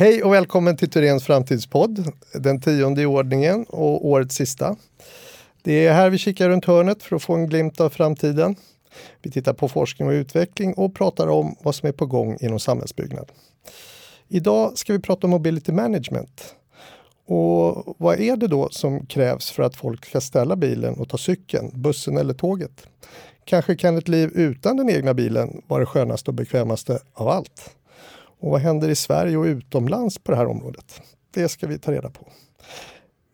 Hej och välkommen till Turens framtidspodd, den tionde i ordningen och årets sista. Det är här vi kikar runt hörnet för att få en glimt av framtiden. Vi tittar på forskning och utveckling och pratar om vad som är på gång inom samhällsbyggnad. Idag ska vi prata om mobility management. Och vad är det då som krävs för att folk ska ställa bilen och ta cykeln, bussen eller tåget? Kanske kan ett liv utan den egna bilen vara det skönaste och bekvämaste av allt? Och vad händer i Sverige och utomlands på det här området? Det ska vi ta reda på.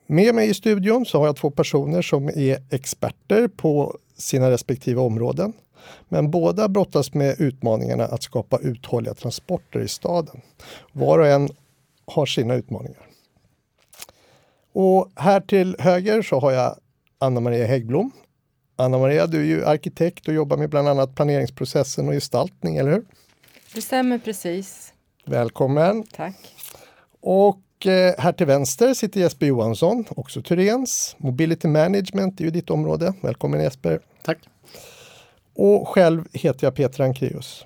Med mig i studion så har jag två personer som är experter på sina respektive områden. Men båda brottas med utmaningarna att skapa uthålliga transporter i staden. Var och en har sina utmaningar. Och här till höger så har jag Anna Maria Häggblom. Anna Maria, du är ju arkitekt och jobbar med bland annat planeringsprocessen och gestaltning, eller hur? Det stämmer precis. Välkommen! Tack! Och eh, här till vänster sitter Jesper Johansson, också Turens. Mobility Management är ju ditt område. Välkommen Jesper! Tack! Och själv heter jag Peter Ankreus.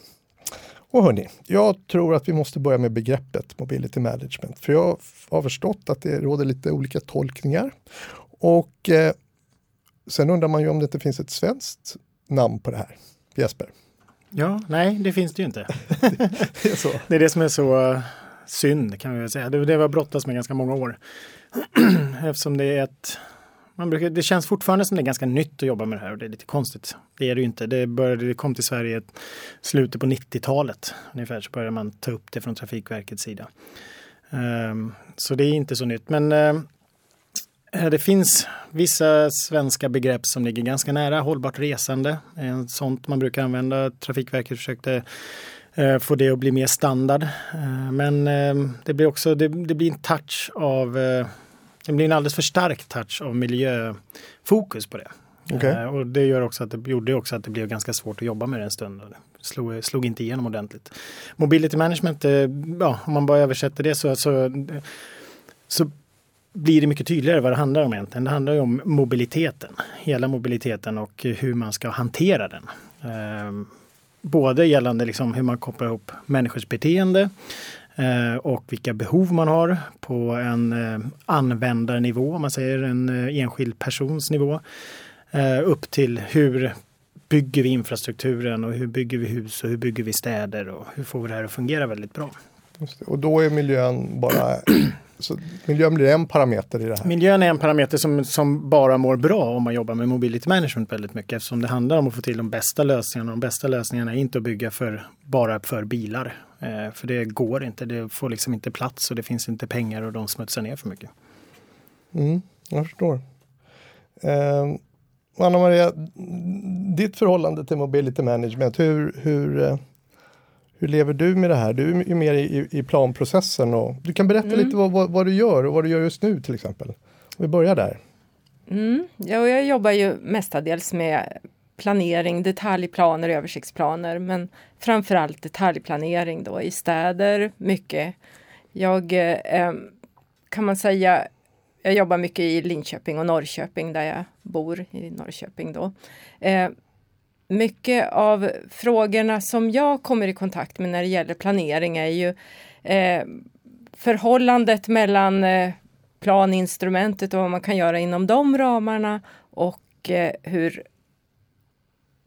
Och hörni, jag tror att vi måste börja med begreppet Mobility Management. För jag har förstått att det råder lite olika tolkningar. Och eh, sen undrar man ju om det inte finns ett svenskt namn på det här. Jesper? Ja, nej, det finns det ju inte. det, är så. det är det som är så uh, synd kan vi väl säga. Det, det var brottas med ganska många år. Eftersom det är ett man brukar, det känns fortfarande som det är ganska nytt att jobba med det här och det är lite konstigt. Det är det ju inte. Det, började, det kom till Sverige slutet på 90-talet. Ungefär så började man ta upp det från Trafikverkets sida. Um, så det är inte så nytt. Men uh, det finns vissa svenska begrepp som ligger ganska nära. Hållbart resande är sånt man brukar använda. Trafikverket försökte uh, få det att bli mer standard. Men det blir också det, det, blir en touch av det blir en alldeles för stark touch av miljöfokus på det. Okay. Eh, och det gör också att det gjorde också att det blev ganska svårt att jobba med det en stund. Det slog, slog inte igenom ordentligt. Mobility management, eh, ja, om man bara översätter det så, så, så blir det mycket tydligare vad det handlar om egentligen. Det handlar ju om mobiliteten, hela mobiliteten och hur man ska hantera den. Ehm, både gällande liksom hur man kopplar ihop människors beteende eh, och vilka behov man har på en eh, användarnivå, om man säger en eh, enskild persons nivå. Upp till hur bygger vi infrastrukturen och hur bygger vi hus och hur bygger vi städer och hur får vi det här att fungera väldigt bra. Och då är miljön bara så miljön blir en parameter i det här? Miljön är en parameter som, som bara mår bra om man jobbar med mobility management väldigt mycket eftersom det handlar om att få till de bästa lösningarna. De bästa lösningarna är inte att bygga för, bara för bilar. Eh, för det går inte, det får liksom inte plats och det finns inte pengar och de smutsar ner för mycket. Mm, jag förstår. Eh, Anna Maria, ditt förhållande till mobility management, hur, hur eh, hur lever du med det här? Du är ju mer i, i planprocessen och du kan berätta mm. lite vad, vad, vad, du gör och vad du gör just nu till exempel. Vi börjar där. Mm. Ja, jag jobbar ju mestadels med planering, detaljplaner, översiktsplaner men framförallt detaljplanering då i städer mycket. Jag eh, kan man säga jag jobbar mycket i Linköping och Norrköping där jag bor i Norrköping då. Eh, mycket av frågorna som jag kommer i kontakt med när det gäller planering är ju eh, förhållandet mellan eh, planinstrumentet och vad man kan göra inom de ramarna och eh, hur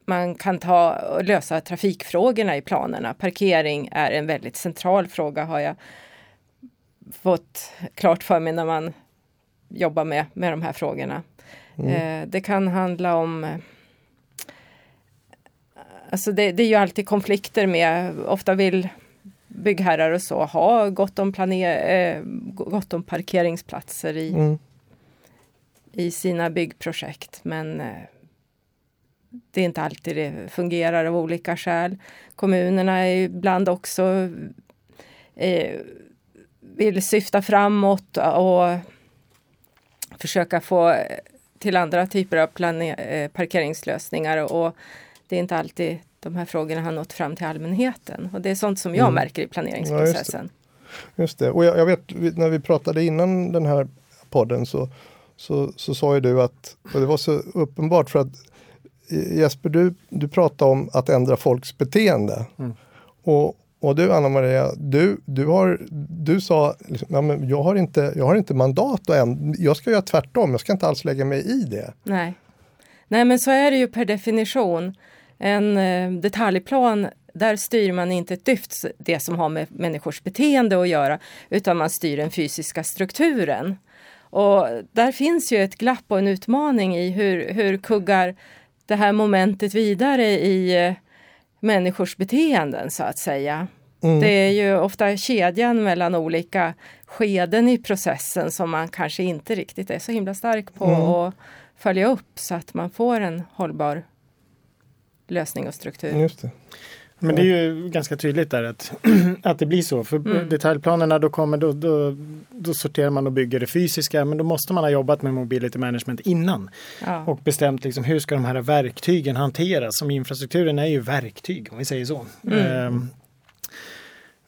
man kan ta och lösa trafikfrågorna i planerna. Parkering är en väldigt central fråga har jag fått klart för mig när man jobbar med, med de här frågorna. Mm. Eh, det kan handla om Alltså det, det, är ju alltid konflikter med, ofta vill byggherrar och så ha gott om, planer, eh, gott om parkeringsplatser i, mm. i sina byggprojekt. Men eh, det är inte alltid det fungerar av olika skäl. Kommunerna är ibland också eh, vill syfta framåt och försöka få till andra typer av eh, parkeringslösningar och det är inte alltid de här frågorna har nått fram till allmänheten. Och det är sånt som jag mm. märker i planeringsprocessen. Ja, just, det. och jag, jag, vet när vi pratade innan den här podden så, så, så sa ju du att, och det var så uppenbart för att Jesper, du, du pratade om att ändra folks beteende. Mm. Och, Och du Anna-Maria, du, du, har, du sa liksom, ja, men jag, har inte, jag har inte mandat och än, jag ska göra tvärtom, jag ska inte alls lägga mig i det. Nej. Nej men så är det ju per definition. En eh, detaljplan, där styr man inte ett dyft det som har med människors beteende att göra, utan man styr den fysiska strukturen. Och där finns ju ett glapp och en utmaning i hur, hur kuggar det här momentet vidare i eh, människors beteenden så att säga. Mm. Det är ju ofta kedjan mellan olika skeden i processen som man kanske inte riktigt är så himla stark på mm. att följa upp så att man får en hållbar lösning och struktur. Just det. Men det är ju ganska tydligt där att, att det blir så. För mm. detaljplanerna då kommer då, då, då, sorterar man och bygger det fysiska men då måste man ha jobbat med mobility management innan. Ja. Och bestämt liksom hur ska de här verktygen hanteras. Som infrastrukturen är ju verktyg om vi säger så. Mm. Ehm,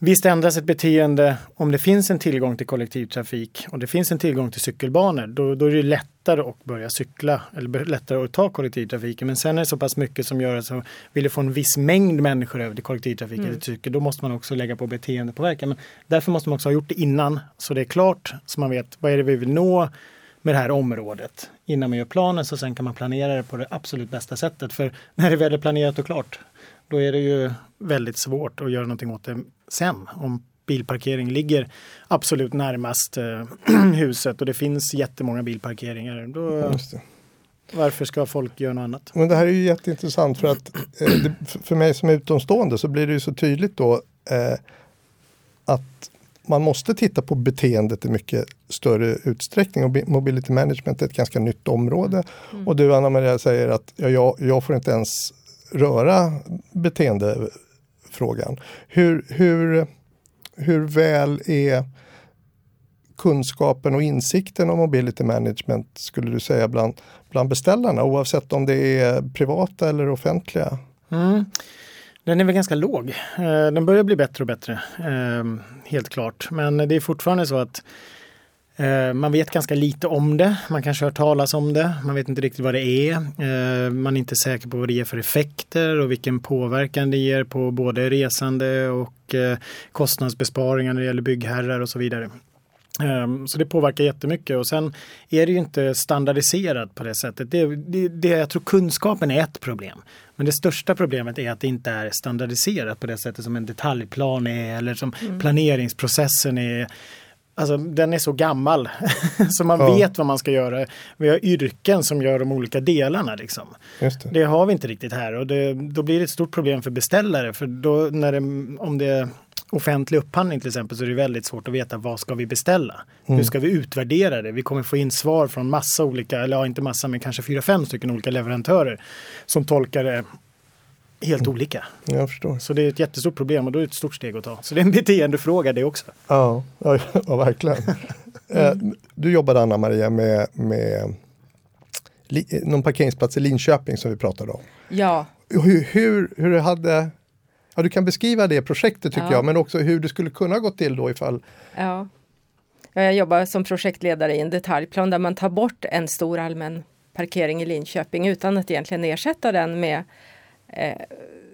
Visst ändras ett beteende om det finns en tillgång till kollektivtrafik och det finns en tillgång till cykelbanor. Då, då är det lättare att börja cykla eller lättare att ta kollektivtrafiken. Men sen är det så pass mycket som gör att så vill få en viss mängd människor över till kollektivtrafik mm. eller cykel, då måste man också lägga på beteendepåverkan. Men därför måste man också ha gjort det innan så det är klart så man vet vad är det vi vill nå med det här området innan man gör planen så sen kan man planera det på det absolut bästa sättet. För när det väl är planerat och klart då är det ju väldigt svårt att göra någonting åt det sen. Om bilparkering ligger absolut närmast eh, huset och det finns jättemånga bilparkeringar. Då, varför ska folk göra något annat? Men det här är ju jätteintressant för att eh, det, för mig som utomstående så blir det ju så tydligt då eh, att man måste titta på beteendet i mycket större utsträckning och mobility management är ett ganska nytt område. Mm. Och du Anna-Maria säger att ja, jag, jag får inte ens röra beteendefrågan. Hur, hur, hur väl är kunskapen och insikten om mobility management skulle du säga bland, bland beställarna oavsett om det är privata eller offentliga? Mm. Den är väl ganska låg. Eh, den börjar bli bättre och bättre, eh, helt klart. Men det är fortfarande så att man vet ganska lite om det, man kanske har hört talas om det, man vet inte riktigt vad det är. Eh, man är inte säker på vad det ger för effekter och vilken påverkan det ger på både resande och eh, kostnadsbesparingar när det gäller byggherrar och så vidare. Så det påverkar jättemycket och sen är det ju inte standardiserat på det sättet. Det, det, det, jag tror kunskapen är ett problem. Men det största problemet är att det inte är standardiserat på det sättet som en detaljplan är eller som mm. planeringsprocessen är. Alltså den är så gammal så man ja. vet vad man ska göra. Vi har yrken som gör de olika delarna. Liksom. Det. det. har vi inte riktigt här och det, då blir det ett stort problem för beställare. För då när det, om det är offentlig upphandling till exempel så är det väldigt svårt att veta vad ska vi beställa? Mm. Hur ska vi utvärdera det? Vi kommer få in svar från massa olika, eller ja, inte massa men kanske fyra, fem stycken olika leverantörer som tolkar det helt mm. olika. Jag förstår. Så det är ett jättestort problem och då är det ett stort steg att ta. Så det är en beteendefråga det också. Ja, ja, ja verkligen. mm. Du jobbade Anna-Maria med, med någon parkeringsplats i Linköping som vi pratade om. Ja. Hur, hur, hur det hade Ja, du kan beskriva det projektet tycker ja. jag, men också hur det skulle kunna gå till då ifall... Ja. Jag jobbar som projektledare i en detaljplan där man tar bort en stor allmän parkering i Linköping utan att egentligen ersätta den med eh,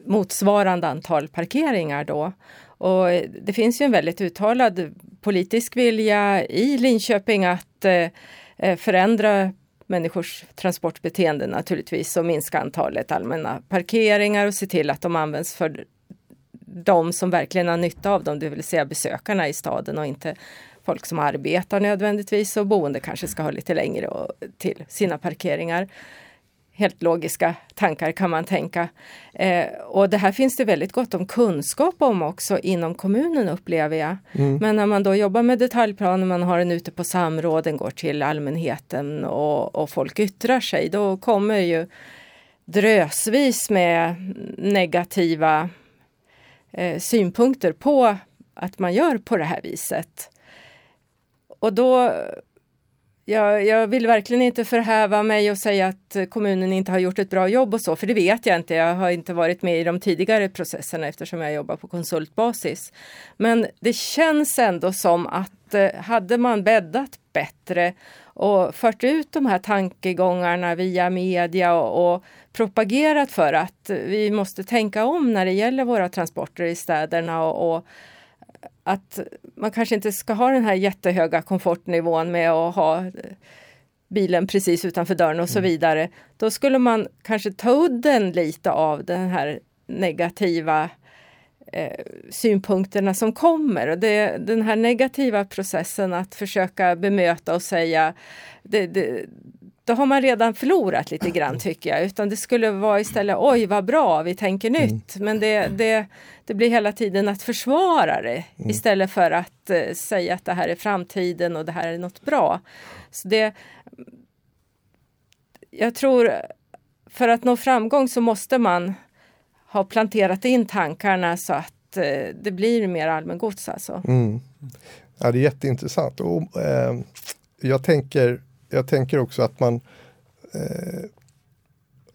motsvarande antal parkeringar då. Och det finns ju en väldigt uttalad politisk vilja i Linköping att eh, förändra människors transportbeteende naturligtvis och minska antalet allmänna parkeringar och se till att de används för de som verkligen har nytta av dem, det vill säga besökarna i staden och inte folk som arbetar nödvändigtvis och boende kanske ska ha lite längre till sina parkeringar helt logiska tankar kan man tänka. Eh, och det här finns det väldigt gott om kunskap om också inom kommunen upplever jag. Mm. Men när man då jobbar med detaljplaner, man har den ute på samråd, den går till allmänheten och, och folk yttrar sig, då kommer ju drösvis med negativa eh, synpunkter på att man gör på det här viset. Och då jag, jag, vill verkligen inte förhäva mig och säga att kommunen inte har gjort ett bra jobb och så, för det vet jag inte. Jag har inte varit med i de tidigare processerna eftersom jag jobbar på konsultbasis. Men det känns ändå som att eh, hade man bäddat bättre och fört ut de här tankegångarna via media och, och propagerat för att vi måste tänka om när det gäller våra transporter i städerna och, och att man kanske inte ska ha den här jättehöga komfortnivån med att ha bilen precis utanför dörren och så mm. vidare. Då skulle man kanske ta udden lite av den här negativa eh, synpunkterna som kommer. Och det, den här negativa processen att försöka bemöta och säga det, det, då har man redan förlorat lite grann tycker jag. Utan det skulle vara istället oj vad bra, vi tänker mm. nytt. Men det, det, det blir hela tiden att försvara det mm. istället för att uh, säga att det här är framtiden och det här är något bra. Så det, jag tror för att nå framgång så måste man ha planterat in tankarna så att uh, det blir mer allmängods alltså. Mm. Ja, det är jätteintressant. Och, eh, jag tänker jag tänker också att man eh,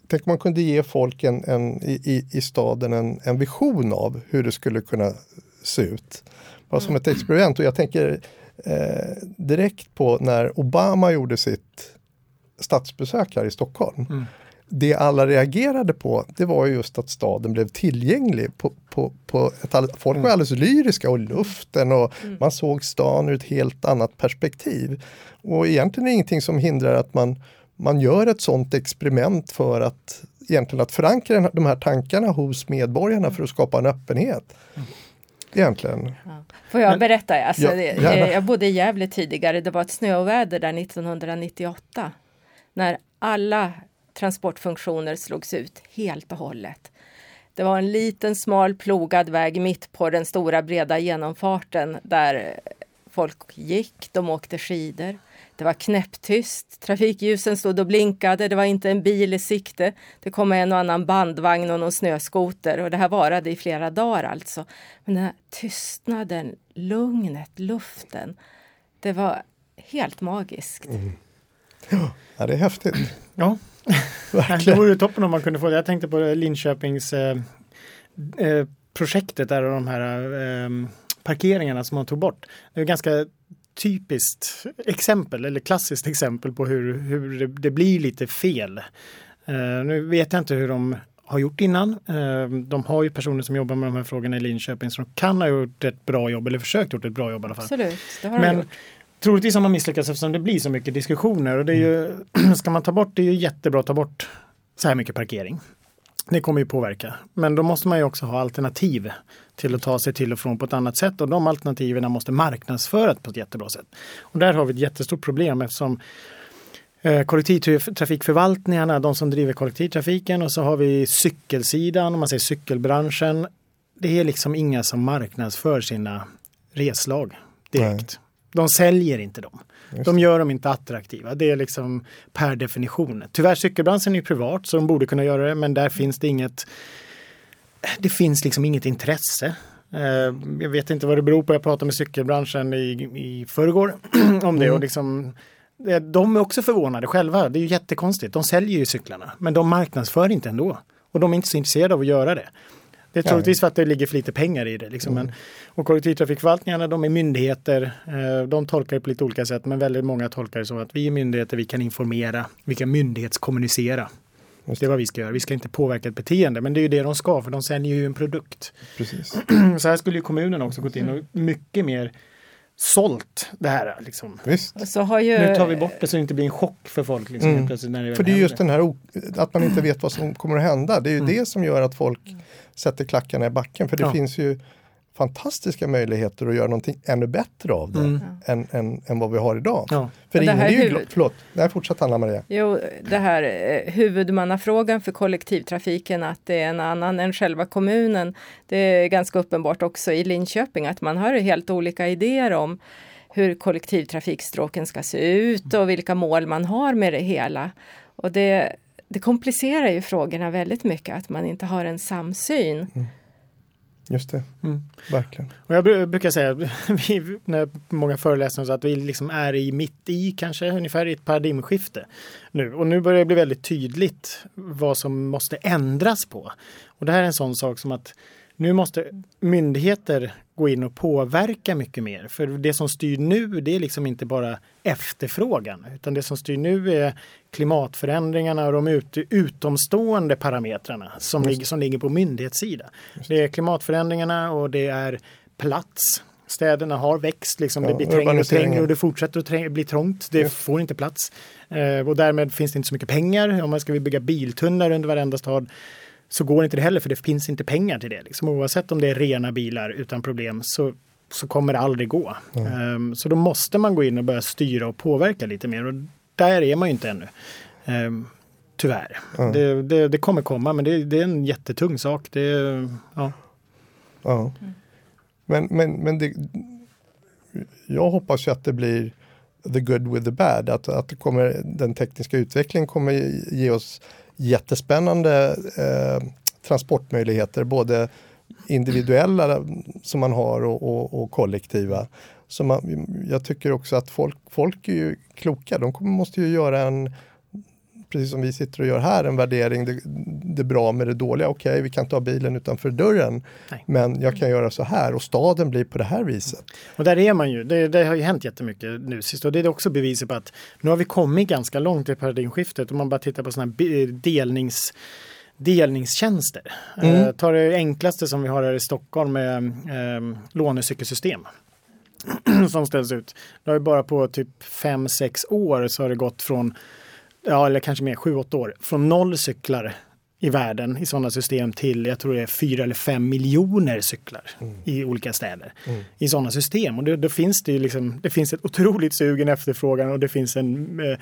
Tänk man kunde ge folk en, en i, i staden en, en vision av hur det skulle kunna se ut. Bara som ett experiment. Och jag tänker eh, direkt på när Obama gjorde sitt statsbesök här i Stockholm. Mm det alla reagerade på det var just att staden blev tillgänglig. På, på, på ett, folk var mm. alldeles lyriska och luften och mm. man såg stan ur ett helt annat perspektiv. Och egentligen är det ingenting som hindrar att man, man gör ett sådant experiment för att egentligen att förankra de här tankarna hos medborgarna för att skapa en öppenhet. Egentligen. Ja. Får jag berätta? Alltså, ja, jag bodde i Gävle tidigare, det var ett snöoväder där 1998. När alla transportfunktioner slogs ut helt och hållet. Det var en liten smal plogad väg mitt på den stora breda genomfarten där folk gick, de åkte skidor. Det var knäpptyst, trafikljusen stod och blinkade, det var inte en bil i sikte. Det kom en och annan bandvagn och någon snöskoter och det här varade i flera dagar alltså. Men den här tystnaden, lugnet, luften, det var helt magiskt. Mm. Ja, det är häftigt. Ja, det vore toppen om man kunde få det. Jag tänkte på Linköpings eh, eh, projektet där och de här eh, parkeringarna som man tog bort. Det är ganska typiskt exempel eller klassiskt exempel på hur, hur det, det blir lite fel. Uh, nu vet jag inte hur de har gjort innan. Uh, de har ju personer som jobbar med de här frågorna i Linköping som kan ha gjort ett bra jobb eller försökt gjort ett bra jobb i alla fall. Absolut, det har Men, gjort. Troligtvis har man misslyckats eftersom det blir så mycket diskussioner och det är ju, mm. ska man ta bort, det är ju jättebra att ta bort så här mycket parkering. Det kommer ju påverka. Men då måste man ju också ha alternativ till att ta sig till och från på ett annat sätt och de alternativen måste marknadsföras på ett jättebra sätt. Och där har vi ett jättestort problem eftersom eh, kollektivtrafikförvaltningarna, de som driver kollektivtrafiken och så har vi cykelsidan, om man säger cykelbranschen. Det är liksom inga som marknadsför sina reslag direkt. Nej. De säljer inte dem. De gör dem inte attraktiva. Det är liksom per definition. Tyvärr cykelbranschen är ju privat så de borde kunna göra det men där finns det inget det finns liksom inget intresse. Eh, jag vet inte vad det beror på. Jag pratade med cykelbranschen i, i förrgår om det mm. och liksom de är också förvånade själva. Det är ju jättekonstigt. De säljer ju cyklarna men de marknadsför inte ändå. Och de är inte så intresserade av att göra det. Det är troligtvis för att det ligger för lite pengar i det. Liksom. Mm. Men, och kollektivtrafikförvaltningarna de är myndigheter. Eh, de tolkar det på lite olika sätt men väldigt många tolkar det som att vi är myndigheter, vi kan informera, vi kan myndighetskommunicera. Det är vad vi ska göra. Vi ska inte påverka ett beteende, men det är ju det de ska, för de säljer ju en produkt. Precis. Så här skulle ju kommunen också gått in och mycket mer sålt det här. Liksom. Visst. Så har ju... Nu tar vi bort det så det inte blir en chock för folk. Liksom, mm. när det för det är just den här att man inte vet vad som kommer att hända. Det är ju mm. det som gör att folk sätter klackarna i backen. För det ja. finns ju fantastiska möjligheter att göra någonting ännu bättre av det mm. än, än, än, vad vi har idag. Ja. För ingen är ju huvud... Förlåt, nej, fortsätt Anna Maria. Jo, det här eh, huvudmannafrågan för kollektivtrafiken, att det är en annan än själva kommunen. Det är ganska uppenbart också i Linköping att man har helt olika idéer om hur kollektivtrafikstråken ska se ut och vilka mål man har med det hela. Och det, det komplicerar ju frågorna väldigt mycket att man inte har en samsyn. Mm. Just det, mm. verkligen. Och jag brukar säga, vi, när många föreläsningar, att vi liksom är i mitt i kanske ungefär i ett paradigmskifte nu. Och nu börjar det bli väldigt tydligt vad som måste ändras på. Och det här är en sån sak som att nu måste myndigheter gå in och påverka mycket mer. För det som styr nu det är liksom inte bara efterfrågan utan det som styr nu är klimatförändringarna och de ut, utomstående parametrarna som, ligger, som ligger på myndighetssida. Det är klimatförändringarna och det är plats. Städerna har växt, liksom, ja, det blir trängre och trängre och det fortsätter att träng, bli trångt. Det ja. får inte plats. Eh, och därmed finns det inte så mycket pengar. Om man ska bygga biltunnlar under varenda stad så går inte det heller för det finns inte pengar till det. Liksom. Oavsett om det är rena bilar utan problem så, så kommer det aldrig gå. Mm. Um, så då måste man gå in och börja styra och påverka lite mer och där är man ju inte ännu. Um, tyvärr. Mm. Det, det, det, kommer komma men det, det, är en jättetung sak. Det, ja. ja. Men, men, men det, jag hoppas ju att det blir the good with the bad. Att, att det kommer, den tekniska utvecklingen kommer ge oss jättespännande eh, transportmöjligheter, både individuella som man har och, och, och kollektiva. Så man, jag tycker också att folk, folk är ju kloka, de måste ju göra en precis som vi sitter och gör här, en värdering. Det, det bra med det dåliga. Okej, okay, vi kan ha bilen utanför dörren. Nej. Men jag kan göra så här och staden blir på det här viset. Och där är man ju. Det, det har ju hänt jättemycket nu sist och det är också beviset på att nu har vi kommit ganska långt i paradigmskiftet. Om man bara tittar på sådana här delnings delningstjänster. Mm. Eh, ta det enklaste som vi har här i Stockholm med eh, lånecykelsystem som ställs ut. Det har ju bara på typ 5-6 år så har det gått från ja eller kanske mer, sju, åtta år, från noll cyklar i världen i sådana system till, jag tror det är fyra eller fem miljoner cyklar mm. i olika städer. Mm. I sådana system. Och då, då, finns det ju liksom, det finns ett otroligt sugen efterfrågan och det finns en eh,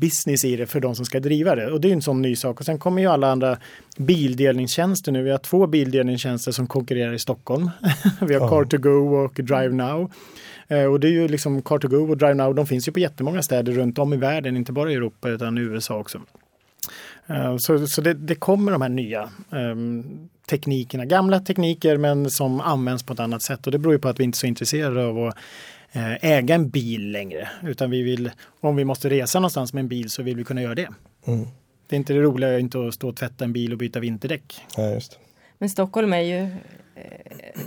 business i det för de som ska driva det. Och det är en sån ny sak. Och sen kommer ju alla andra bildelningstjänster nu. Vi har två bildelningstjänster som konkurrerar i Stockholm. Vi har oh. Car2Go och Drive Now. Eh, och det är ju liksom Car2Go och Drive Now, de finns ju på jättemånga städer runt om i världen, inte bara i Europa utan i USA också. Eh, så, så det, det, kommer de här nya um, teknikerna, gamla tekniker men som används på ett annat sätt och det beror ju på att vi inte är så intresserade av att äga en bil längre. Utan vi vill, om vi måste resa någonstans med en bil så vill vi kunna göra det. Mm. Det är inte det roliga inte att stå och tvätta en bil och byta vinterdäck. Ja, just. Men Stockholm är ju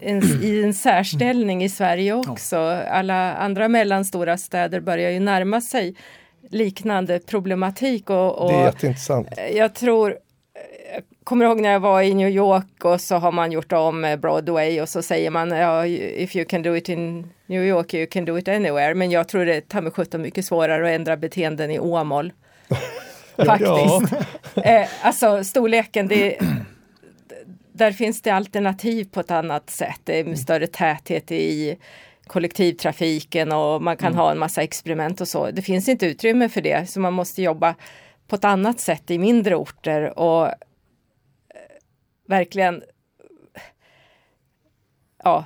en, i en särställning i Sverige också. Alla andra mellanstora städer börjar ju närma sig liknande problematik. Och, och det är jätteintressant. Jag tror jag kommer ihåg när jag var i New York och så har man gjort om Broadway och så säger man ja, if you can do it in New York you can do it anywhere. Men jag tror det är ta mig sjutton mycket svårare att ändra beteenden i Åmål. Faktiskt. eh, alltså storleken, det, där finns det alternativ på ett annat sätt. Det är större täthet i kollektivtrafiken och man kan mm. ha en massa experiment och så. Det finns inte utrymme för det så man måste jobba på ett annat sätt i mindre orter och eh, verkligen ja,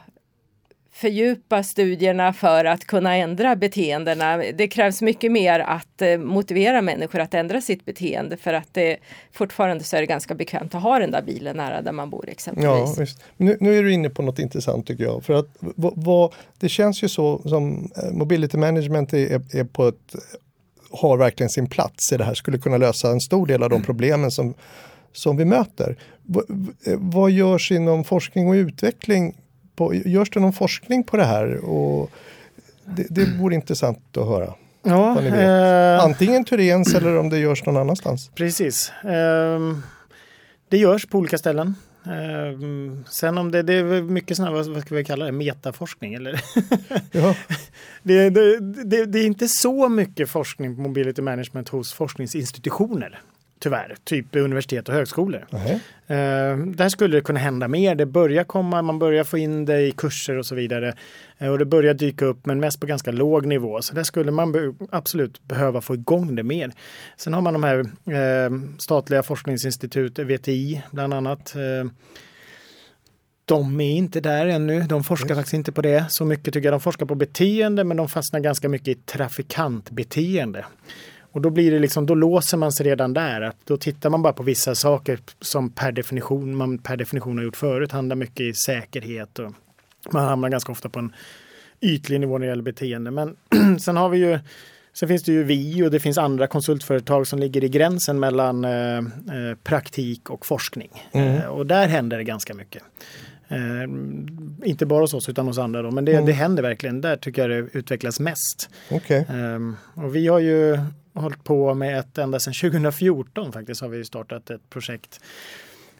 fördjupa studierna för att kunna ändra beteendena. Det krävs mycket mer att eh, motivera människor att ändra sitt beteende för att det fortfarande så är det ganska bekvämt att ha den där bilen nära där man bor exempelvis. Ja, visst. Nu, nu är du inne på något intressant tycker jag. För att vad, vad, det känns ju så som eh, mobility management är, är på ett har verkligen sin plats i det här, skulle kunna lösa en stor del av de problemen som, som vi möter. V, eh, vad görs inom forskning och utveckling på, görs det någon forskning på det här? Och det, det vore intressant att höra. Ja, eh, Antingen Turens eller om det görs någon annanstans. Precis. Eh, det görs på olika ställen. Eh, sen om det, det är mycket sådana, vad ska vi kalla det, metaforskning eller? ja. det, det, det, det, är inte så mycket forskning på mobility management hos forskningsinstitutioner tyvärr, typ universitet och högskolor. Uh, där skulle det kunna hända mer. Det börjar komma, man börjar få in det i kurser och så vidare. Uh, och det börjar dyka upp, men mest på ganska låg nivå. Så där skulle man be absolut behöva få igång det mer. Sen har man de här uh, statliga forskningsinstitut, VTI bland annat. De är inte där ännu. De forskar yes. faktiskt inte på det så mycket tycker jag. De forskar på beteende men de fastnar ganska mycket i trafikantbeteende. Och då blir det liksom, då låser man sig redan där. Att då tittar man bara på vissa saker som per definition, man per definition har gjort förut, handlar mycket i säkerhet och man hamnar ganska ofta på en ytlig nivå när det gäller beteende. Men sen har vi ju Sen finns det ju vi och det finns andra konsultföretag som ligger i gränsen mellan eh, eh praktik och forskning. Mm. Eh, och där händer det ganska mycket. Eh, inte bara hos oss utan hos andra då, men det, Mm. det händer verkligen. Där tycker jag det utvecklas mest. Okej. Ehm, och vi har ju hållit på med ett ända sedan 2014 faktiskt har vi startat ett projekt.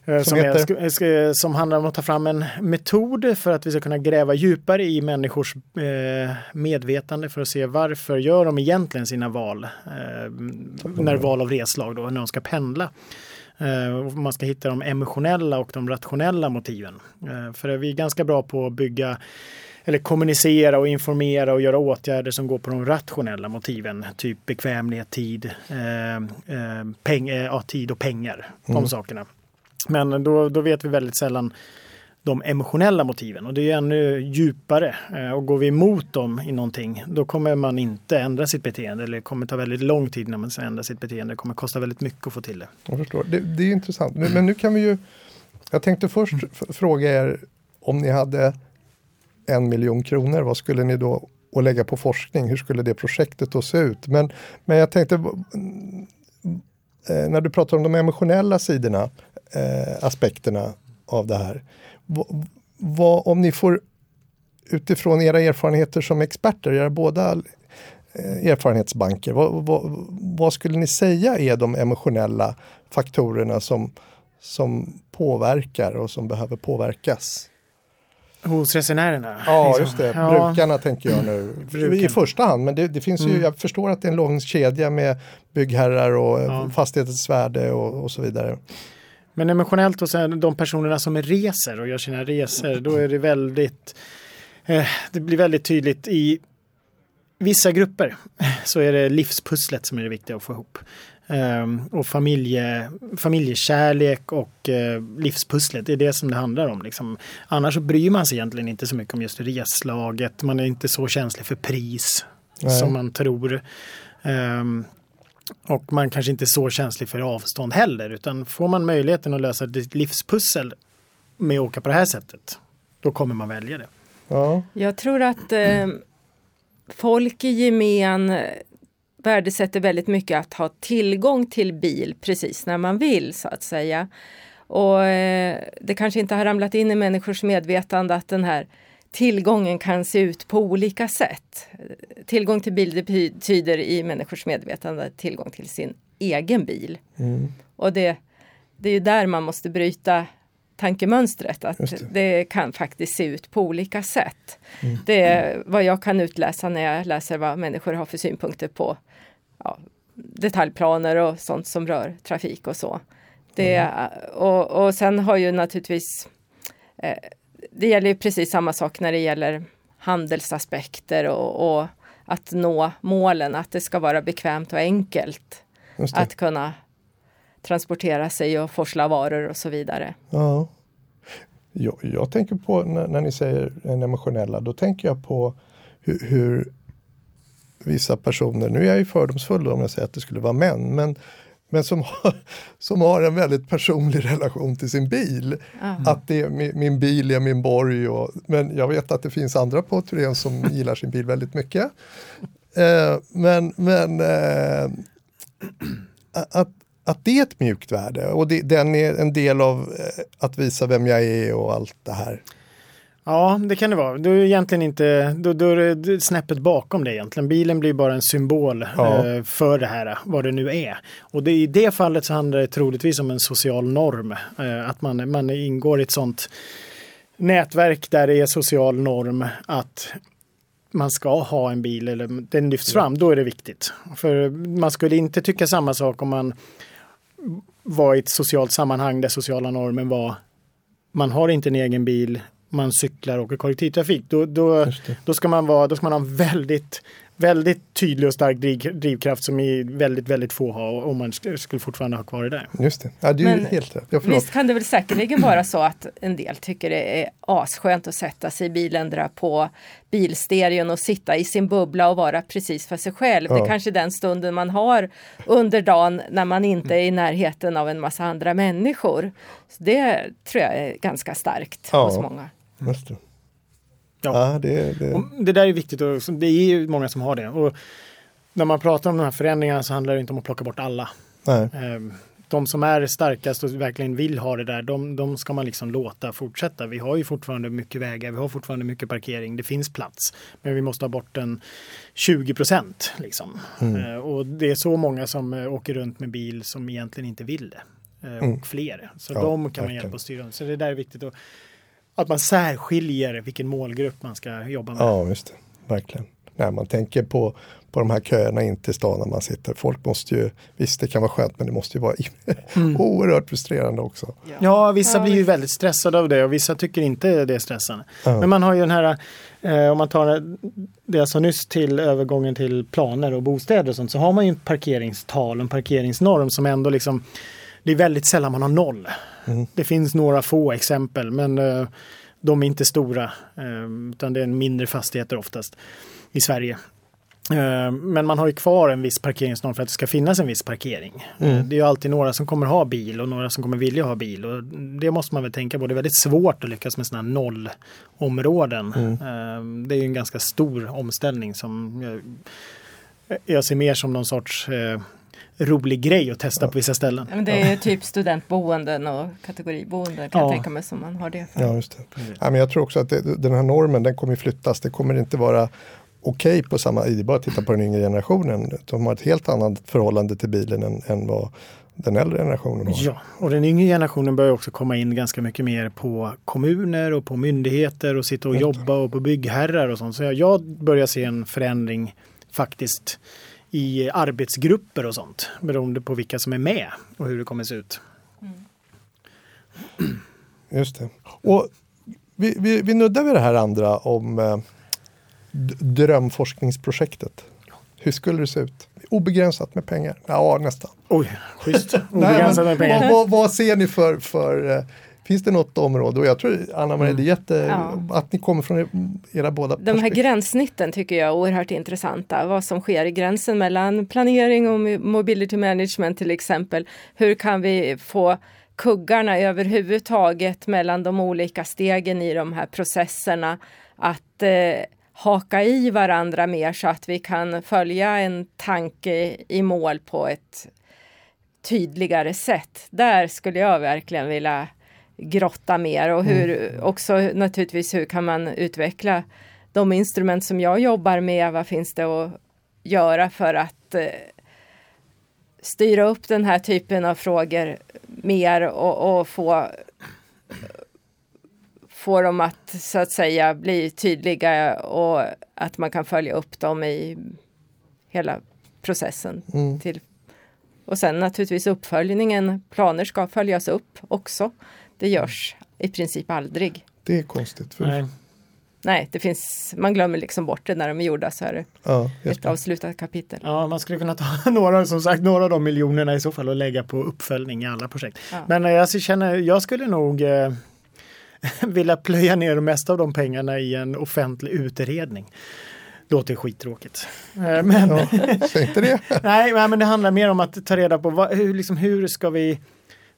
eh, Som, är, sk- som handlar om att ta fram en metod för att vi ska kunna gräva djupare i människors eh, medvetande för att se varför gör de egentligen sina val eh, när val av reslag då, när de ska pendla. Eh, man ska hitta de emotionella och de rationella motiven. För vi är ganska bra på att bygga eller kommunicera och informera och göra åtgärder som går på de rationella motiven. Typ bekvämlighet, tid, eh, eh, peng, eh, ja, tid och pengar. Mm. De sakerna. Men då, då vet vi väldigt sällan de emotionella motiven och det är ännu djupare. Eh, och går vi emot dem i någonting då kommer man inte ändra sitt beteende eller det kommer ta väldigt lång tid när man ska ändra sitt beteende. Det kommer kosta väldigt mycket att få till det. Jag förstår. Det, det är intressant. Nu, men nu kan vi ju... Jag tänkte först f- fråga er om ni hade en miljon kronor, vad skulle ni då och lägga på forskning? Hur skulle det projektet då se ut? Men, men jag tänkte, eh, när du pratar om de emotionella sidorna, eh, aspekterna av det här. Vad, vad, om ni får utifrån era erfarenheter som experter, era båda eh, erfarenhetsbanker, vad, vad, vad skulle ni säga är de emotionella faktorerna som, som påverkar och som behöver påverkas? Hos resenärerna? Ja, liksom. just det. Ja. Brukarna tänker jag nu. Brukarna. I första hand, men det, det finns ju, Mm. jag förstår att det är en lång kedja med byggherrar och ja. fastighetens värde och, och så vidare. Men emotionellt och sen de personerna som reser och gör sina resor, då är det väldigt, eh, det blir väldigt tydligt i vissa grupper så är det livspusslet som är det viktiga att få ihop. Ehm, och familje, familjekärlek och eh, livspusslet, det är det som det handlar om. Liksom. Annars så bryr man sig egentligen inte så mycket om just reslaget. Man är inte så känslig för pris Nej. som man tror. Ehm, och man kanske inte är så känslig för avstånd heller. Utan får man möjligheten att lösa ditt livspussel med att åka på det här sättet, då kommer man välja det. Ja, Jag tror att eh, folk i gemen värdesätter väldigt mycket att ha tillgång till bil precis när man vill så att säga. Och eh, det kanske inte har ramlat in i människors medvetande att den här tillgången kan se ut på olika sätt. Tillgång till bil betyder i människors medvetande tillgång till sin egen bil. mm. Och det, det är ju där man måste bryta tankemönstret. Att det. det. kan faktiskt se ut på olika sätt. Mm. Det är vad jag kan utläsa när jag läser vad människor har för synpunkter på ja, detaljplaner och sånt som rör trafik och så. Det, Mm. och, och sen har ju naturligtvis eh, det gäller ju precis samma sak när det gäller handelsaspekter och, och att nå målen, att det ska vara bekvämt och enkelt att kunna transportera sig och forsla varor och så vidare. Ja. Jag, jag tänker på när, när ni säger den emotionella, då tänker jag på hur, hur vissa personer, nu är jag ju fördomsfull om jag säger att det skulle vara män, men, men som, har, som har en väldigt personlig relation till sin bil. Ja. Att det är, min, min bil är min borg. Och, men jag vet att det finns andra på Thyrén som gillar sin bil väldigt mycket. Eh, men men eh, att, att det är ett mjukt värde och det, den är en del av eh, att visa vem jag är och allt det här. Ja, det kan det vara. Då är egentligen inte, då, då är det snäppet bakom det egentligen. Bilen blir bara en symbol Ja. eh, för det här, vad det nu är. Och det, i det fallet så handlar det troligtvis om en social norm. Eh, att man, man ingår i ett sånt nätverk där det är social norm att man ska ha en bil eller den lyfts fram, då är det viktigt. För man skulle inte tycka samma sak om man var i ett socialt sammanhang där sociala normen var man har inte en egen bil, man cyklar och åker kollektivtrafik. Då, då, då, ska man vara, då ska man ha en väldigt, väldigt tydlig och stark driv, drivkraft som i väldigt, väldigt få har om man sk- skulle fortfarande ha kvar det där. Just det, ja, det är ju Men- helt rätt. Ja. Visst kan det väl säkerligen vara så att en del tycker det är asskönt att sätta sig i bilen, dra på bilstereon och sitta i sin bubbla och vara precis för sig själv. Det Ja. är kanske den stunden man har under dagen när man inte är i närheten av en massa andra människor. Så det tror jag är ganska starkt Ja. hos många. Just det. Ja. Ja, det, det, det där är viktigt och det är ju många som har det. Och när man pratar om de här förändringarna så handlar det inte om att plocka bort alla. nej. Ehm, de som är starkast och verkligen vill ha det där, de, de ska man liksom låta fortsätta. Vi har ju fortfarande mycket vägar, vi har fortfarande mycket parkering, det finns plats. Men vi måste ha bort en 20 procent. Liksom. Mm. Eh, och det är så många som eh, åker runt med bil som egentligen inte vill det. Eh, mm. Och fler. Så ja, de kan verkligen. man hjälpa att styra. Så det där är viktigt. Att, att man särskiljer vilken målgrupp man ska jobba med. Ja, just det. Verkligen. När man tänker på, på de här köerna in till stan när man sitter. Folk måste ju, visst det kan vara skönt men det måste ju vara mm. oerhört frustrerande också. Ja, ja vissa ja, blir ju väldigt stressade av det och vissa tycker inte det är stressande. Ja. Men man har ju den här, eh, om man tar det jag sa nyss till övergången till planer och bostäder och sånt så har man ju en parkeringstal, en parkeringsnorm som ändå liksom det är väldigt sällan man har noll. Mm. Det finns några få exempel men uh, de är inte stora. Uh, utan det är mindre fastigheter oftast i Sverige. Uh, men man har ju kvar en viss parkeringsnorm för att det ska finnas en viss parkering. Mm. Det är alltid några som kommer ha bil och några som kommer vilja ha bil. Och det måste man väl tänka på. Det är väldigt svårt att lyckas med sådana nollområden. Mm. Det är ju en ganska stor omställning som jag, jag ser mer som någon sorts rolig grej att testa på vissa ställen. men det är typ studentboenden och kategoriboenden kan ja. jag tänka mig som man har det för. Ja, just det. Mm. Ja, men jag tror också att det, den här normen den kommer flyttas. Det kommer inte vara okej okay på samma, det är bara att titta på den yngre generationen. De har ett helt annat förhållande till bilen än, än vad den äldre generationen har. Ja, och den yngre generationen börjar också komma in ganska mycket mer på kommuner och på myndigheter och sitta och jobba och på byggherrar och sånt. Så jag börjar se en förändring faktiskt i arbetsgrupper och sånt beroende på vilka som är med och hur det kommer se ut. Mm. Just det. Och vi, vi, vi nuddar vid det här andra om eh, drömforskningsprojektet. Hur skulle det se ut? Obegränsat med pengar? Ja, nästan. Oj, schysst. Obegränsat med pengar. Vad, vad, vad, ser ni för, för eh, Finns det något område, och jag tror Anna-Maria, mm. det är jätte, ja. att ni kommer från era båda De här gränssnitten tycker jag är oerhört intressanta. Vad som sker i gränsen mellan planering och mobility management till exempel. Hur kan vi få kuggarna överhuvudtaget mellan de olika stegen i de här processerna att eh, haka i varandra mer så att vi kan följa en tanke i mål på ett tydligare sätt. Där skulle jag verkligen vilja grotta mer och hur mm. också naturligtvis hur kan man utveckla de instrument som jag jobbar med. Vad finns det att göra för att eh, styra upp den här typen av frågor mer och, och få få dem att så att säga bli tydliga och att man kan följa upp dem i hela processen. Mm. Till. Och sen naturligtvis uppföljningen. Planer ska följas upp också. Det görs i princip aldrig. Det är konstigt. För... Nej. Nej, det finns, man glömmer liksom bort det när de är gjorda så är det ja, ett avslutat kapitel. Ja, man skulle kunna ta några, som sagt, några av de miljonerna i så fall och lägga på uppföljning i alla projekt. Ja. Men eh, jag känner, jag skulle nog eh, vilja plöja ner det mesta av de pengarna i en offentlig utredning. Låter skittråkigt. Eh, men, ja, inte det. nej, men det handlar mer om att ta reda på vad, hur, liksom, hur ska vi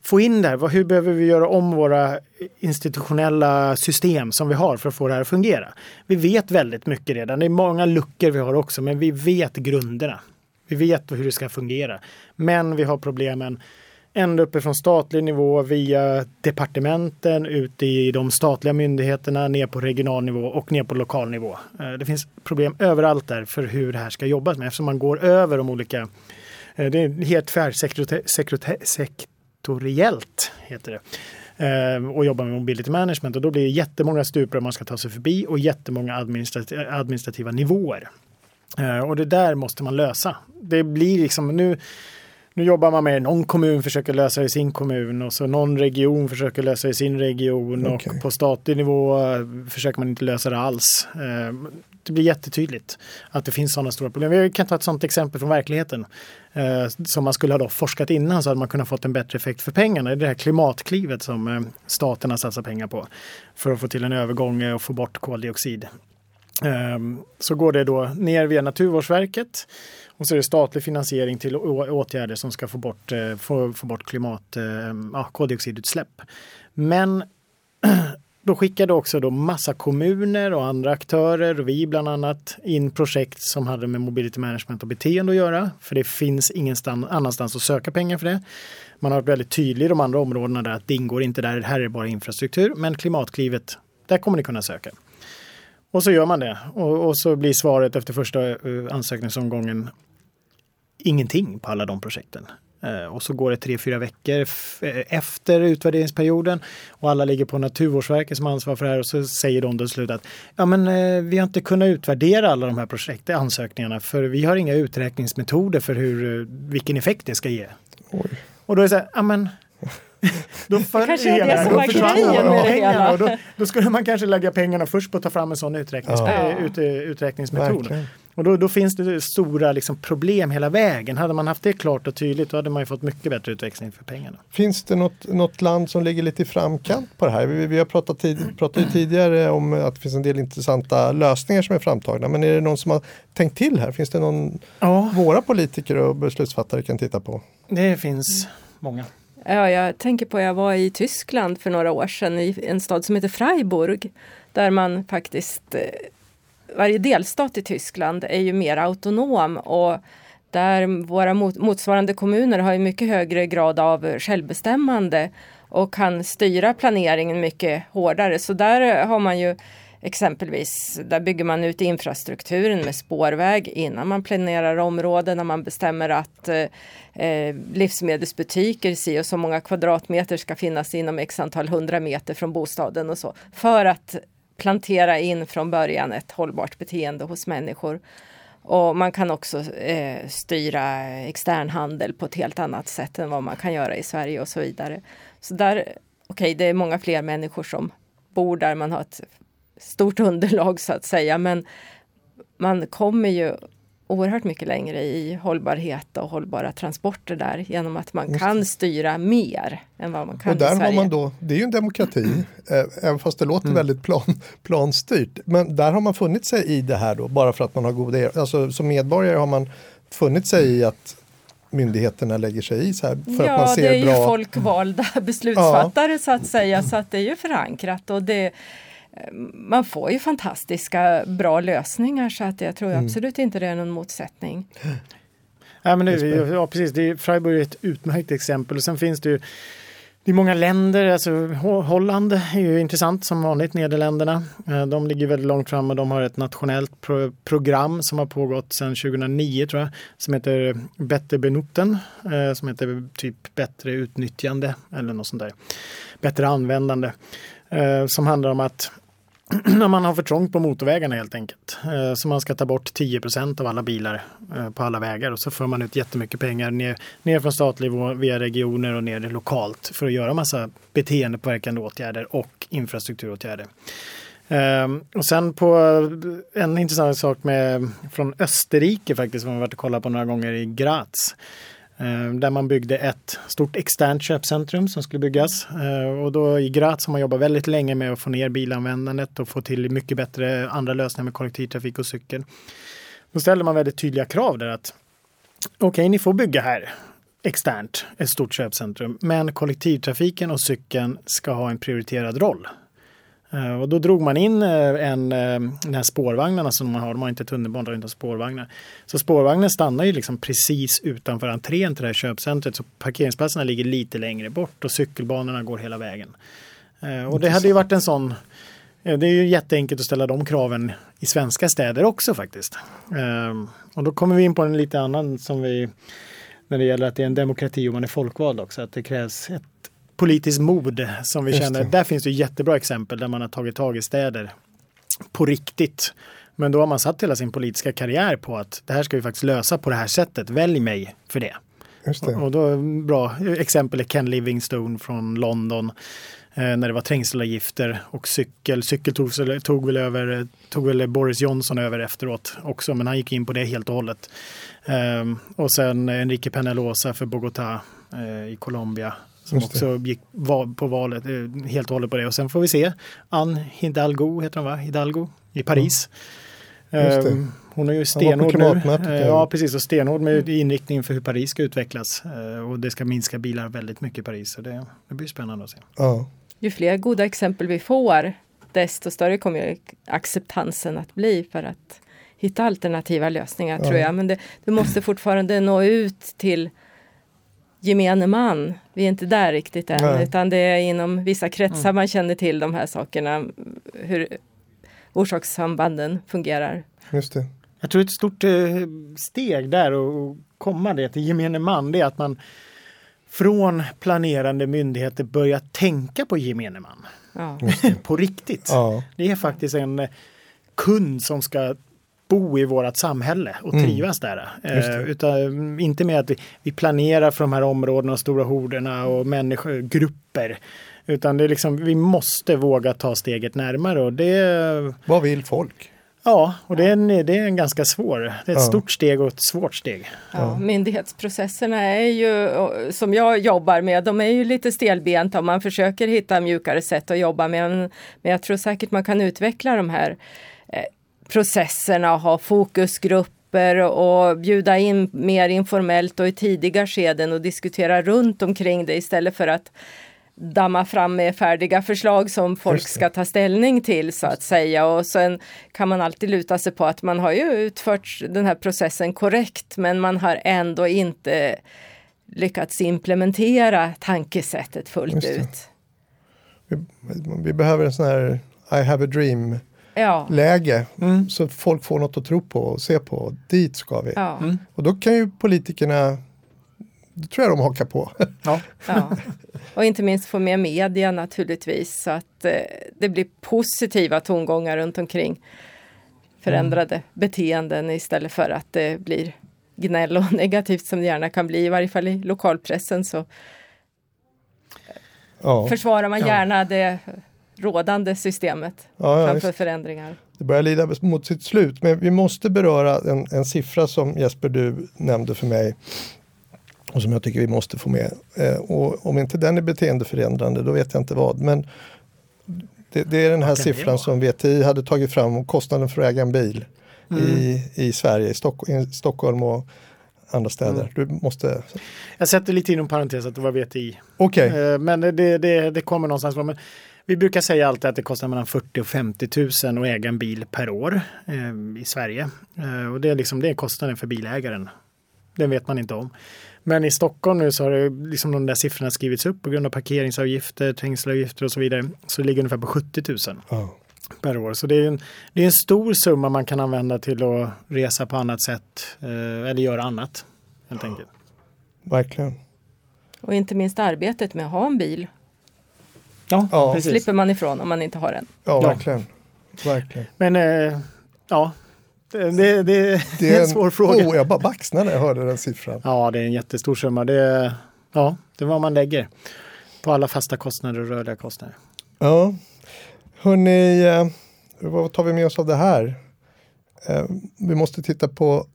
få in det här. Hur behöver vi göra om våra institutionella system som vi har för att få det här att fungera? Vi vet väldigt mycket redan. Det är många luckor vi har också, men vi vet grunderna. Vi vet hur det ska fungera. Men vi har problemen ända uppifrån statlig nivå via departementen, ut i de statliga myndigheterna, ner på regional nivå och ner på lokal nivå. Eh, det finns problem överallt där för hur det här ska jobbas med eftersom man går över de olika eh, det är helt tvärsektoriellt sektoriellt, heter det eh, och jobba med mobility management och då blir det jättemånga stuprör man ska ta sig förbi och jättemånga administrativa, administrativa nivåer. Eh, och det där måste man lösa. Det blir liksom nu nu jobbar man med någon kommun försöker lösa det i sin kommun och så någon region försöker lösa det i sin region okay. och på statlig nivå försöker man inte lösa det alls. Eh, det blir jättetydligt att det finns sådana stora problem. Vi kan ta ett sådant exempel från verkligheten eh, Eh, som man skulle ha då forskat innan så hade man kunnat fått en bättre effekt för pengarna. Det här klimatklivet som eh, staten har satsat pengar på för att få till en övergång och få bort koldioxid. Eh, så går det då ner via Naturvårdsverket och så är det statlig finansiering till åtgärder som ska få bort, eh, få, få bort klimat, eh, ja, koldioxidutsläpp. Men eh, då skickade också då massa kommuner och andra aktörer och vi bland annat in projekt som hade med mobility management och beteende att göra. För det finns ingen annanstans att söka pengar för det. Man har varit väldigt tydlig i de andra områdena där att det ingår inte där, det här är bara infrastruktur. Men Klimatklivet, där kommer ni kunna söka. Och så gör man det och, och så blir svaret efter första eh, ansökningsomgången ingenting på alla de projekten. Uh, och så går det tre, fyra veckor efter utvärderingsperioden och alla ligger på Naturvårdsverket som ansvar för det här och så säger de till slut att ja men uh, vi har inte kunnat utvärdera alla de här projekten, ansökningarna för vi har inga uträkningsmetoder för hur, vilken effekt det ska ge. Oj. Och då är det så här, ja men då kanske är det som var grejen med det hela. Då, då, skulle man kanske lägga pengarna först på att ta fram en sån uträknings, ja. ut, uträkningsmetod. Verkligen. Och då, då, finns det stora liksom, problem hela vägen. Hade man haft det klart och tydligt då hade man fått mycket bättre utväxling för pengarna. Finns det något, något land som ligger lite i framkant på det här? Vi, vi har pratat, tid, pratat tidigare om att det finns en del intressanta lösningar som är framtagna. Men är det någon som har tänkt till här? Finns det någon ja. våra politiker och beslutsfattare kan titta på? Det finns många. Ja, jag tänker på att jag var i Tyskland för några år sedan i en stad som heter Freiburg. Där man faktiskt, eh, varje delstat i Tyskland är ju mer autonom och där våra motsvarande kommuner har ju mycket högre grad av självbestämmande och kan styra planeringen mycket hårdare. Så där har man ju Exempelvis, där bygger man ut infrastrukturen med spårväg innan man planerar områden, när man bestämmer att eh, livsmedelsbutiker, si och så många kvadratmeter ska finnas inom x antal hundra meter från bostaden och så. För att plantera in från början ett hållbart beteende hos människor. Och man kan också eh, styra externhandel på ett helt annat sätt än vad man kan göra i Sverige och så vidare. Så där, okej, okay, det är många fler människor som bor där man har ett stort underlag så att säga. Men man kommer ju oerhört mycket längre i hållbarhet och hållbara transporter där genom att man kan styra mer än vad man kan och där i Sverige. Har man då, det är ju en demokrati, eh, även fast det låter mm. väldigt plan, planstyrt. Men där har man funnit sig i det här då, bara för att man har goda. Alltså som medborgare har man funnit sig i att myndigheterna lägger sig i så här för ja, att man ser det är bra... ju folkvalda beslutsfattare ja. så att säga så att det är ju förankrat och det man får ju fantastiska bra lösningar så att jag tror mm. absolut inte det är någon motsättning. Ja, men det, ja precis, det är, Freiburg är ett utmärkt exempel. Och sen finns det ju det är många länder, alltså Holland är ju intressant som vanligt, Nederländerna. Eh, de ligger väldigt långt fram och de har ett nationellt pro program som har pågått sedan 2009 tror jag, som heter Bättre Benoten, eh, som heter typ bättre utnyttjande eller något sånt där. Bättre användande. Eh, som handlar om att när man har för trångt på motorvägarna helt enkelt. Eh, så man ska ta bort 10% av alla bilar eh, på alla vägar och så för man ut jättemycket pengar ner, ner från statlig nivå via regioner och ner lokalt för att göra massa beteendepåverkande åtgärder och infrastrukturåtgärder. Ehm, och sen på eh, en intressant sak med, från Österrike faktiskt, som vi varit och kollat på några gånger i Graz. Eh, där man byggde ett stort externt köpcentrum som skulle byggas. Eh, och då i Graz har man jobbat väldigt länge med att få ner bilanvändandet och få till mycket bättre andra lösningar med kollektivtrafik och cykel. Då ställde man väldigt tydliga krav där att okej, okay, ni får bygga här externt ett stort köpcentrum, men kollektivtrafiken och cykeln ska ha en prioriterad roll. Eh, och då drog man in eh, en, eh, den här spårvagnarna som man har, de har inte tunnelbana, utan spårvagnar. Så spårvagnen stannar ju liksom precis utanför entrén till det här köpcentret så parkeringsplatserna ligger lite längre bort och cykelbanorna går hela vägen. Och det hade ju varit en sån det är ju jätteenkelt att ställa de kraven i svenska städer också faktiskt. Ehm, och då kommer vi in på en lite annan som vi när det gäller att det är en demokrati och man är folkvald också, att det krävs ett politiskt mod som vi Just känner. Det. Där finns det jättebra exempel där man har tagit tag i städer på riktigt. Men då har man satt hela sin politiska karriär på att det här ska vi faktiskt lösa på det här sättet. Välj mig för det. Det. Och då bra exempel är Ken Livingstone från London. Eh, när det var trängselavgifter och cykel. Cykel tog, tog, väl över, tog väl Boris Johnson över efteråt också, men han gick in på det helt och hållet. Eh, och sen Enrique Penelosa för Bogotá eh, i Colombia som också gick på valet eh, helt och hållet på det. Och sen får vi se Anne Hidalgo, heter hon va? Hidalgo i Paris. Mm. Hon är ju stenhård nu. Eh, ja, precis. Och stenhård med inriktning för hur Paris ska utvecklas. Och det ska minska bilar väldigt mycket i Paris. Så det, det blir spännande att se. Ja. ju fler goda exempel vi får, desto större kommer acceptansen att bli för att hitta alternativa lösningar ja. tror jag. Men det, det, måste fortfarande nå ut till gemene man. Vi är inte där riktigt än, Nej. utan det är inom vissa kretsar mm. man känner till de här sakerna, hur orsakssambanden fungerar. Just det. Jag tror ett stort eh, steg där att komma det till gemene man, det är att man från planerande myndigheter börjar tänka på gemene man. Ja. På riktigt. Ja. Det är faktiskt en kund som ska bo i vårt samhälle och mm. trivas mm. där. Eh, utan, inte med att vi, vi, planerar för de här områdena och stora horderna och människor, grupper. Utan det är liksom, vi måste våga ta steget närmare. Och det, Vad vill folk? Ja, och det är en, det är en ganska svår, det är ett ja. stort steg och ett svårt steg. Ja, myndighetsprocesserna är ju, som jag jobbar med, de är ju lite stelbenta och man försöker hitta mjukare sätt att jobba med. Men, jag tror säkert man kan utveckla de här processerna och ha fokusgrupper och bjuda in mer informellt och i tidiga skeden och diskutera runt omkring det istället för att damma fram med färdiga förslag som folk ska ta ställning till så att säga. Och sen kan man alltid luta sig på att man har ju utfört den här processen korrekt men man har ändå inte lyckats implementera tankesättet fullt ut. Vi, vi, behöver en sån här I have a dream ja. läge mm. så folk får något att tro på och se på. Dit ska vi. Ja. Mm. Och då kan ju politikerna det tror jag de hakar på. Ja. ja. Och inte minst få med media naturligtvis så att eh, det blir positiva tongångar runt omkring förändrade mm. beteenden istället för att det blir gnäll och negativt som det gärna kan bli, i varje fall i lokalpressen så ja. försvarar man gärna ja. det rådande systemet ja, framför förändringar. Det börjar lida mot sitt slut men vi måste beröra en, en siffra som Jesper du nämnde för mig och som jag tycker vi måste få med. Eh, och om inte den är beteendeförändrande då vet jag inte vad. Men det, det är den här siffran som VTI hade tagit fram om kostnaden för att äga en bil mm. i, i Sverige, i, Stock, i Stockholm och andra städer. Mm. Du måste... Jag sätter lite inom parentes att det var VTI. Okay. Eh, men det, det, det kommer någonstans. Men vi brukar säga alltid att det kostar mellan 40 och 50 000 att äga en bil per år eh, i Sverige. Eh, och det är, liksom, det är kostnaden för bilägaren. Den vet man inte om. Men i Stockholm nu så har det liksom de där siffrorna skrivits upp på grund av parkeringsavgifter, trängselavgifter och så vidare. Så det ligger ungefär på 70 000 oh. per år. Så det är, en, det är en stor summa man kan använda till att resa på annat sätt eh, eller göra annat. Helt enkelt. Verkligen. Och inte minst arbetet med att ha en bil. Ja, ja. Precis. slipper man ifrån om man inte har en. Ja, verkligen. verkligen. Men eh, ja, det, det, det, är en, svår fråga. Oh, jag bara baxnade när jag hörde den siffran. Ja, det är en jättestor summa. Det, ja, det är vad man lägger på alla fasta kostnader och rörliga kostnader. Ja, hörni, eh, vad tar vi med oss av det här? Eh, vi måste titta på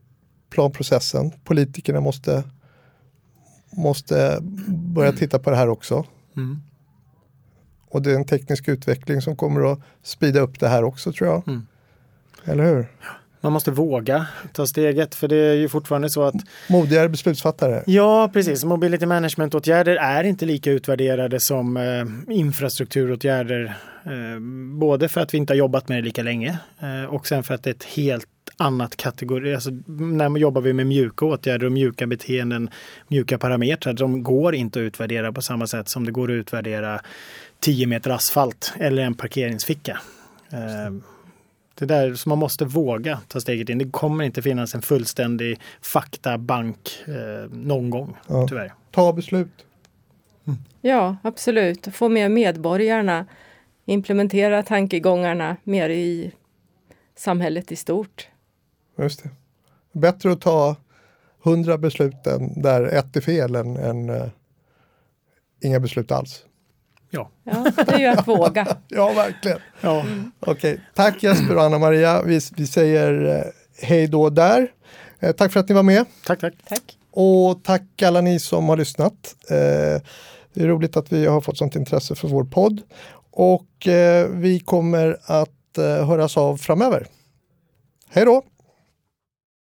planprocessen. Politikerna måste, måste börja titta på det här också. Mm. Och det är en teknisk utveckling som kommer att sprida upp det här också tror jag. Mm. Eller hur? Man måste våga ta steget för det är ju fortfarande så att Modigare beslutsfattare. Ja precis, mobility management-åtgärder är inte lika utvärderade som eh, infrastrukturåtgärder. Eh, både för att vi inte har jobbat med det lika länge eh, och sen för att det är ett helt annat kategori. Alltså, när man jobbar vi med mjuka åtgärder och mjuka beteenden, mjuka parametrar, de går inte att utvärdera på samma sätt som det går att utvärdera 10 meter asfalt eller en parkeringsficka. Eh, det där som man måste våga ta steget in. Det kommer inte finnas en fullständig faktabank eh, någon gång, ja. tyvärr. Ta beslut. Mm. Ja, absolut. Få med medborgarna. Implementera tankegångarna mer i samhället i stort. Just det. Bättre att ta hundra beslut där ett är fel än, än uh, inga beslut alls. Ja. ja, det är ju att våga. ja, verkligen. Ja. Mm. Okej, okay. tack Jesper och Anna-Maria. Vi, vi säger eh, hej då där. Eh, tack för att ni var med. Tack, tack. tack. Och tack alla ni som har lyssnat. Eh, det är roligt att vi har fått sånt intresse för vår podd. Och eh, vi kommer att eh, höras av framöver. Hej då!